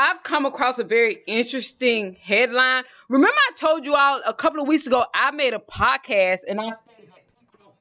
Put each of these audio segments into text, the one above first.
I've come across a very interesting headline. Remember, I told you all a couple of weeks ago, I made a podcast and I stated that people don't.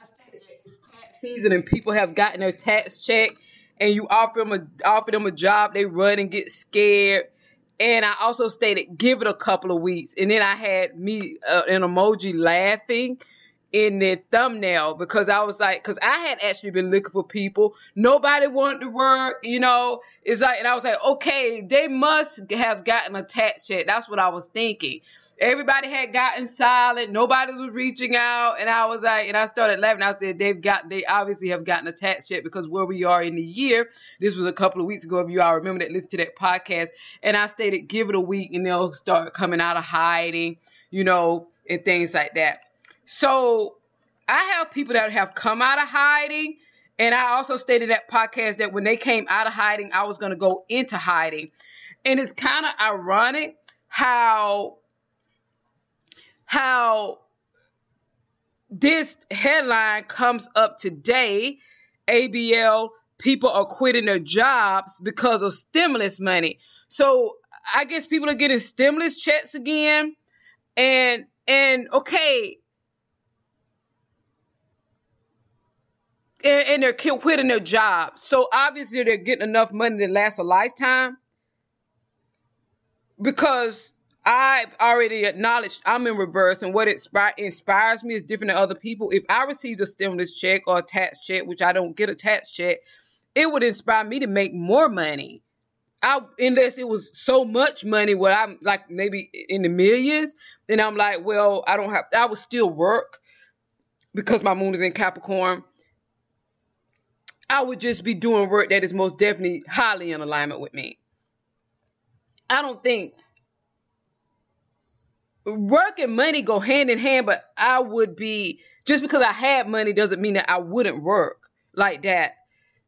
I stated that it's tax season and people have gotten their tax check and you offer them a, offer them a job, they run and get scared. And I also stated, give it a couple of weeks. And then I had me uh, an emoji laughing in the thumbnail because I was like, because I had actually been looking for people. Nobody wanted to work, you know. It's like, and I was like, okay, they must have gotten attached check. That's what I was thinking. Everybody had gotten silent. Nobody was reaching out. And I was like, and I started laughing. I said, they've got, they obviously have gotten attached check because where we are in the year, this was a couple of weeks ago. If you all remember that, listen to that podcast. And I stated, give it a week and they'll start coming out of hiding, you know, and things like that. So I have people that have come out of hiding. And I also stated that podcast that when they came out of hiding, I was going to go into hiding. And it's kind of ironic how how this headline comes up today. ABL people are quitting their jobs because of stimulus money. So I guess people are getting stimulus checks again. And and okay, and, and they're quitting their job. So obviously they're getting enough money to last a lifetime. Because I've already acknowledged I'm in reverse, and what inspire, inspires me is different than other people. If I received a stimulus check or a tax check, which I don't get a tax check, it would inspire me to make more money. I, unless it was so much money where I'm like maybe in the millions, then I'm like, well, I don't have. I would still work because my moon is in Capricorn. I would just be doing work that is most definitely highly in alignment with me. I don't think work and money go hand in hand, but I would be just because I had money doesn't mean that I wouldn't work like that.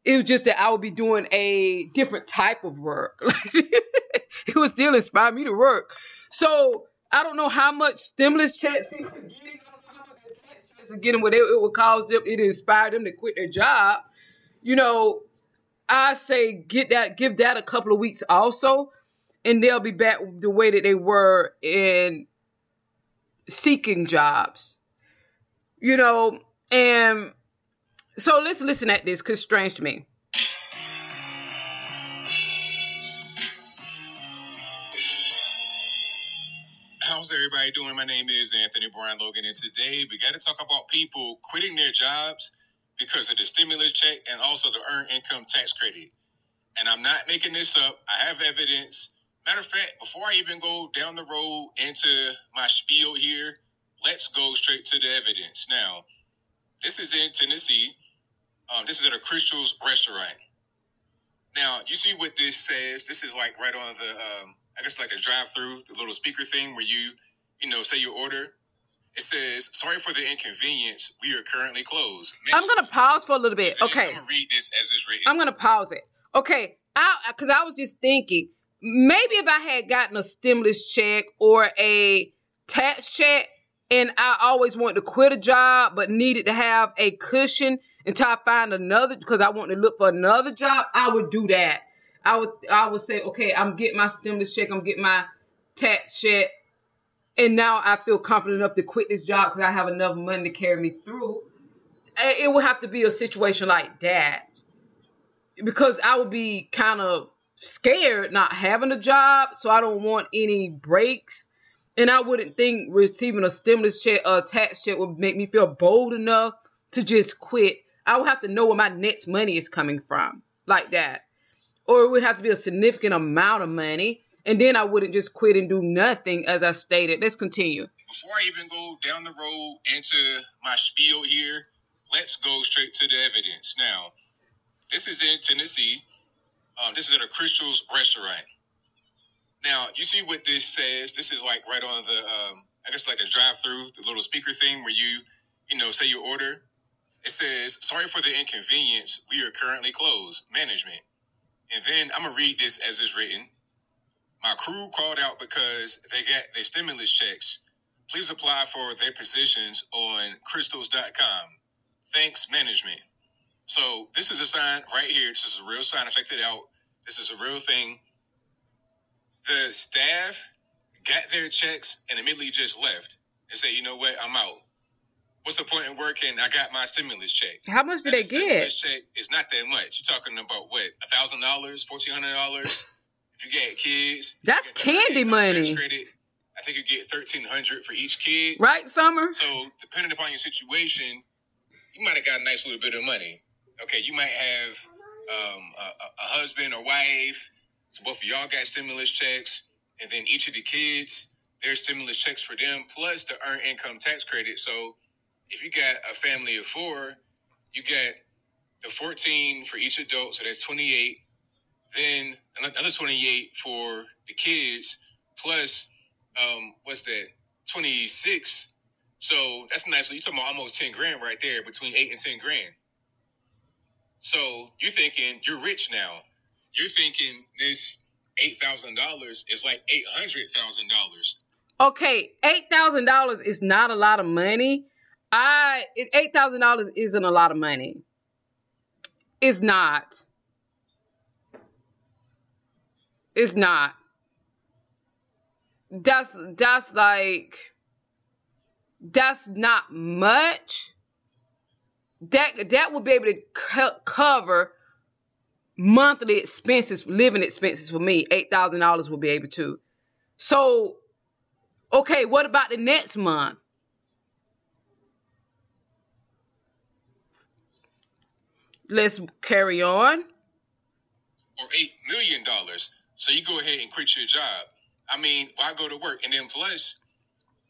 It was just that I would be doing a different type of work. it would still inspire me to work. So I don't know how much stimulus checks people are getting. I don't know how much tax checks are getting, whatever it would cause them, it inspired them to quit their job. You know, I say get that, give that a couple of weeks also, and they'll be back the way that they were in seeking jobs. You know, and so let's listen at this because strange to me. How's everybody doing? My name is Anthony Brian Logan, and today we got to talk about people quitting their jobs because of the stimulus check and also the earned income tax credit. And I'm not making this up. I have evidence. Matter of fact, before I even go down the road into my spiel here, let's go straight to the evidence. Now, this is in Tennessee. Um, this is at a Krystal's restaurant. Now, you see what this says? This is like right on the, um, I guess like a drive-through, the little speaker thing where you, you know, say your order. It says, "Sorry for the inconvenience. We are currently closed." I'm gonna pause for a little bit. Okay. I'm gonna read this as it's written. I'm gonna pause it. Okay. I because I was just thinking maybe if I had gotten a stimulus check or a tax check, and I always wanted to quit a job, but needed to have a cushion until I find another because I wanted to look for another job, I would do that. I would I would say, okay, I'm getting my stimulus check, I'm getting my tax check, and now I feel confident enough to quit this job because I have enough money to carry me through. Eh, it would have to be a situation like that because I would be kind of scared not having a job, so I don't want any breaks and I wouldn't think receiving a stimulus check or a tax check would make me feel bold enough to just quit. I would have to know where my next money is coming from, like that. Or it would have to be a significant amount of money. And then I wouldn't just quit and do nothing, as I stated. Let's continue. Before I even go down the road into my spiel here, let's go straight to the evidence. Now, this is in Tennessee. Um, this is at a Krystal's restaurant. Now, you see what this says? This is like right on the, um, I guess like a drive-through, the little speaker thing where you, you know, say your order. It says, "Sorry for the inconvenience. We are currently closed. Management." And then I'm gonna read this as it's written. My crew called out because they got their stimulus checks. Please apply for their positions on crystals.com. Thanks, management. So this is a sign right here. This is a real sign. I checked it out. This is a real thing the staff got their checks and immediately just left and said, you know what, I'm out. What's the point in working? I got my stimulus check. How much did And they the stimulus get? check is not that much. You're talking about what, a thousand dollars, fourteen hundred dollars. If you get kids, That's candy money. Credit. I think you get thirteen hundred for each kid. Right, Summer? So depending upon your situation, you might have got a nice little bit of money. Okay, you might have um, a, a- a husband or wife. So both of y'all got stimulus checks, and then each of the kids, their stimulus checks for them, plus the earned income tax credit. So if you got a family of four, you get the 14 for each adult, so that's 28. Then another 28 for the kids, plus um, what's that? 26. So that's nice. So you're talking about almost 10 grand right there, between eight and 10 grand. So you're thinking you're rich now. You're thinking this $8,000 is like $800,000. Okay, eight thousand dollars is not a lot of money. I eight thousand dollars isn't a lot of money. It's not. It's not. That's that's like that's not much. That that would be able to co- cover monthly expenses, living expenses for me. Eight thousand dollars would be able to. So Okay, what about the next month? Let's carry on. or eight million dollars. So you go ahead and quit your job. I mean, why go to work? And then plus,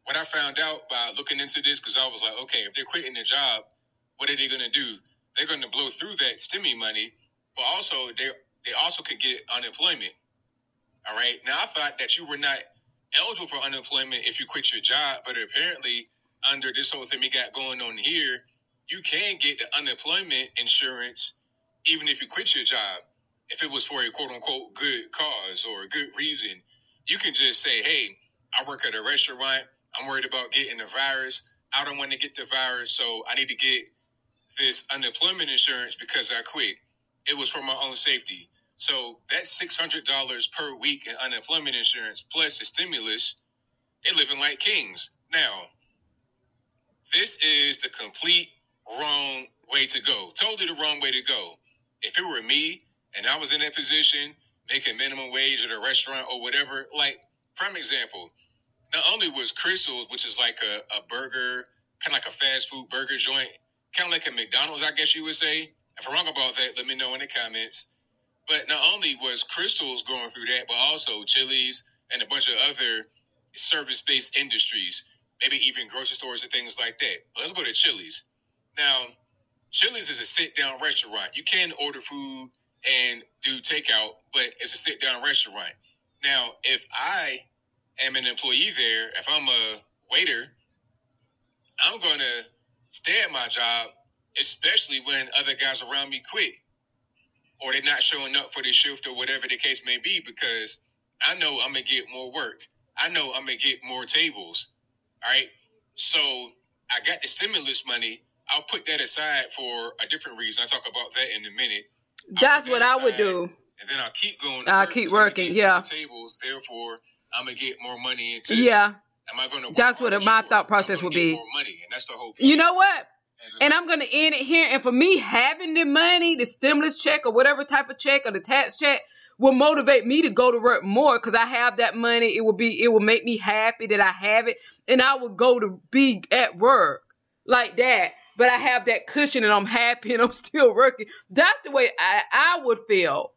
what I found out by looking into this, because I was like, okay, if they're quitting their job, what are they gonna do? They're gonna blow through that stimmy money, but also they they also could get unemployment. All right. Now I thought that you were not eligible for unemployment if you quit your job, but apparently under this whole thing we got going on here, you can get the unemployment insurance even if you quit your job if it was for a quote unquote good cause or a good reason, you can just say, Hey, I work at a restaurant. I'm worried about getting the virus. I don't want to get the virus, so I need to get this unemployment insurance because I quit. It was for my own safety. So that's $600 per week in unemployment insurance plus the stimulus. They're living like kings. Now, this is the complete wrong way to go. Totally the wrong way to go. If it were me and I was in that position, making minimum wage at a restaurant or whatever, like, prime example, not only was Krystal's, which is like a, a burger, kind of like a fast food burger joint, kind of like a McDonald's, I guess you would say. If I'm wrong about that, let me know in the comments. But not only was Krystal's going through that, but also Chili's and a bunch of other service based industries, maybe even grocery stores and things like that. But let's go to Chili's. Now, Chili's is a sit down restaurant. You can order food and do takeout, but it's a sit down restaurant. Now, if I am an employee there, if I'm a waiter, I'm going to stay at my job, especially when other guys around me quit or they're not showing up for the shift or whatever the case may be because I know I'm going to get more work. I know I'm going to get more tables. All right. So I got the stimulus money. I'll put that aside for a different reason. I'll talk about that in a minute. That's what I would do. And then I'll keep going. I'll work keep working, yeah. Tables. Therefore, I'm gonna get more money into. Yeah. Am I gonna? Work That's what my Sure. thought process would be. More money, and that's the whole. Point. You know what? And I'm gonna end it here. And for me, having the money, the stimulus check or whatever type of check or the tax check will motivate me to go to work more because I have that money. It will be it will make me happy that I have it. And I will go to be at work like that. But I have that cushion and I'm happy and I'm still working. That's the way I, I would feel.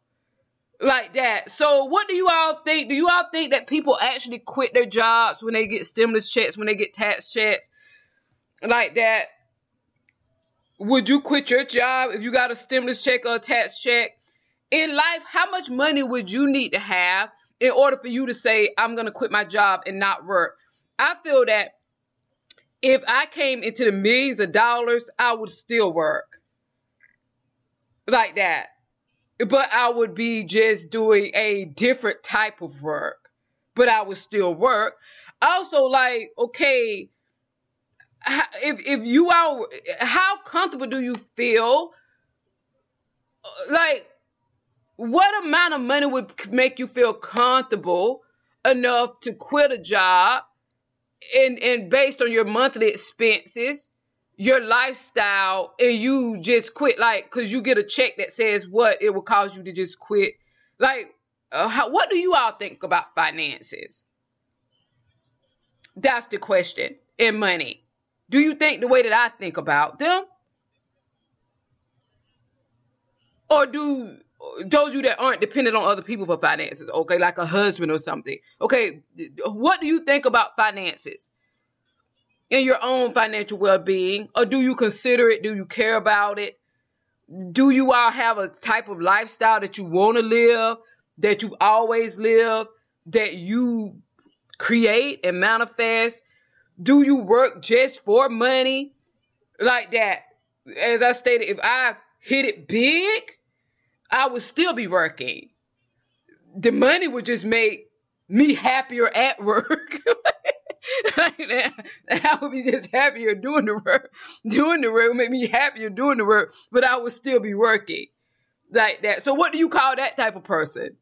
Like that. So what do you all think? Do you all think that people actually quit their jobs when they get stimulus checks, when they get tax checks? Like that? Would you quit your job if you got a stimulus check or a tax check? In life, how much money would you need to have in order for you to say, I'm going to quit my job and not work? I feel that if I came into the millions of dollars, I would still work. Like that. But I would be just doing a different type of work. But I would still work. Also, like, okay, if if you are how comfortable do you feel like what amount of money would make you feel comfortable enough to quit a job and and based on your monthly expenses, your lifestyle, and you just quit like because you get a check that says what it will cause you to just quit. Like, uh, how, what do you all think about finances? That's the question. And money. Do you think the way that I think about them? Or do those you that aren't dependent on other people for finances, okay, like a husband or something, okay, what do you think about finances and your own financial well being? Or do you consider it? Do you care about it? Do you all have a type of lifestyle that you want to live, that you've always lived, that you create and manifest? Do you work just for money? Like that. As I stated, if I hit it big, I would still be working. The money would just make me happier at work. I would be just happier doing the work. Doing the work would make me happier doing the work, but I would still be working like that. So what do you call that type of person?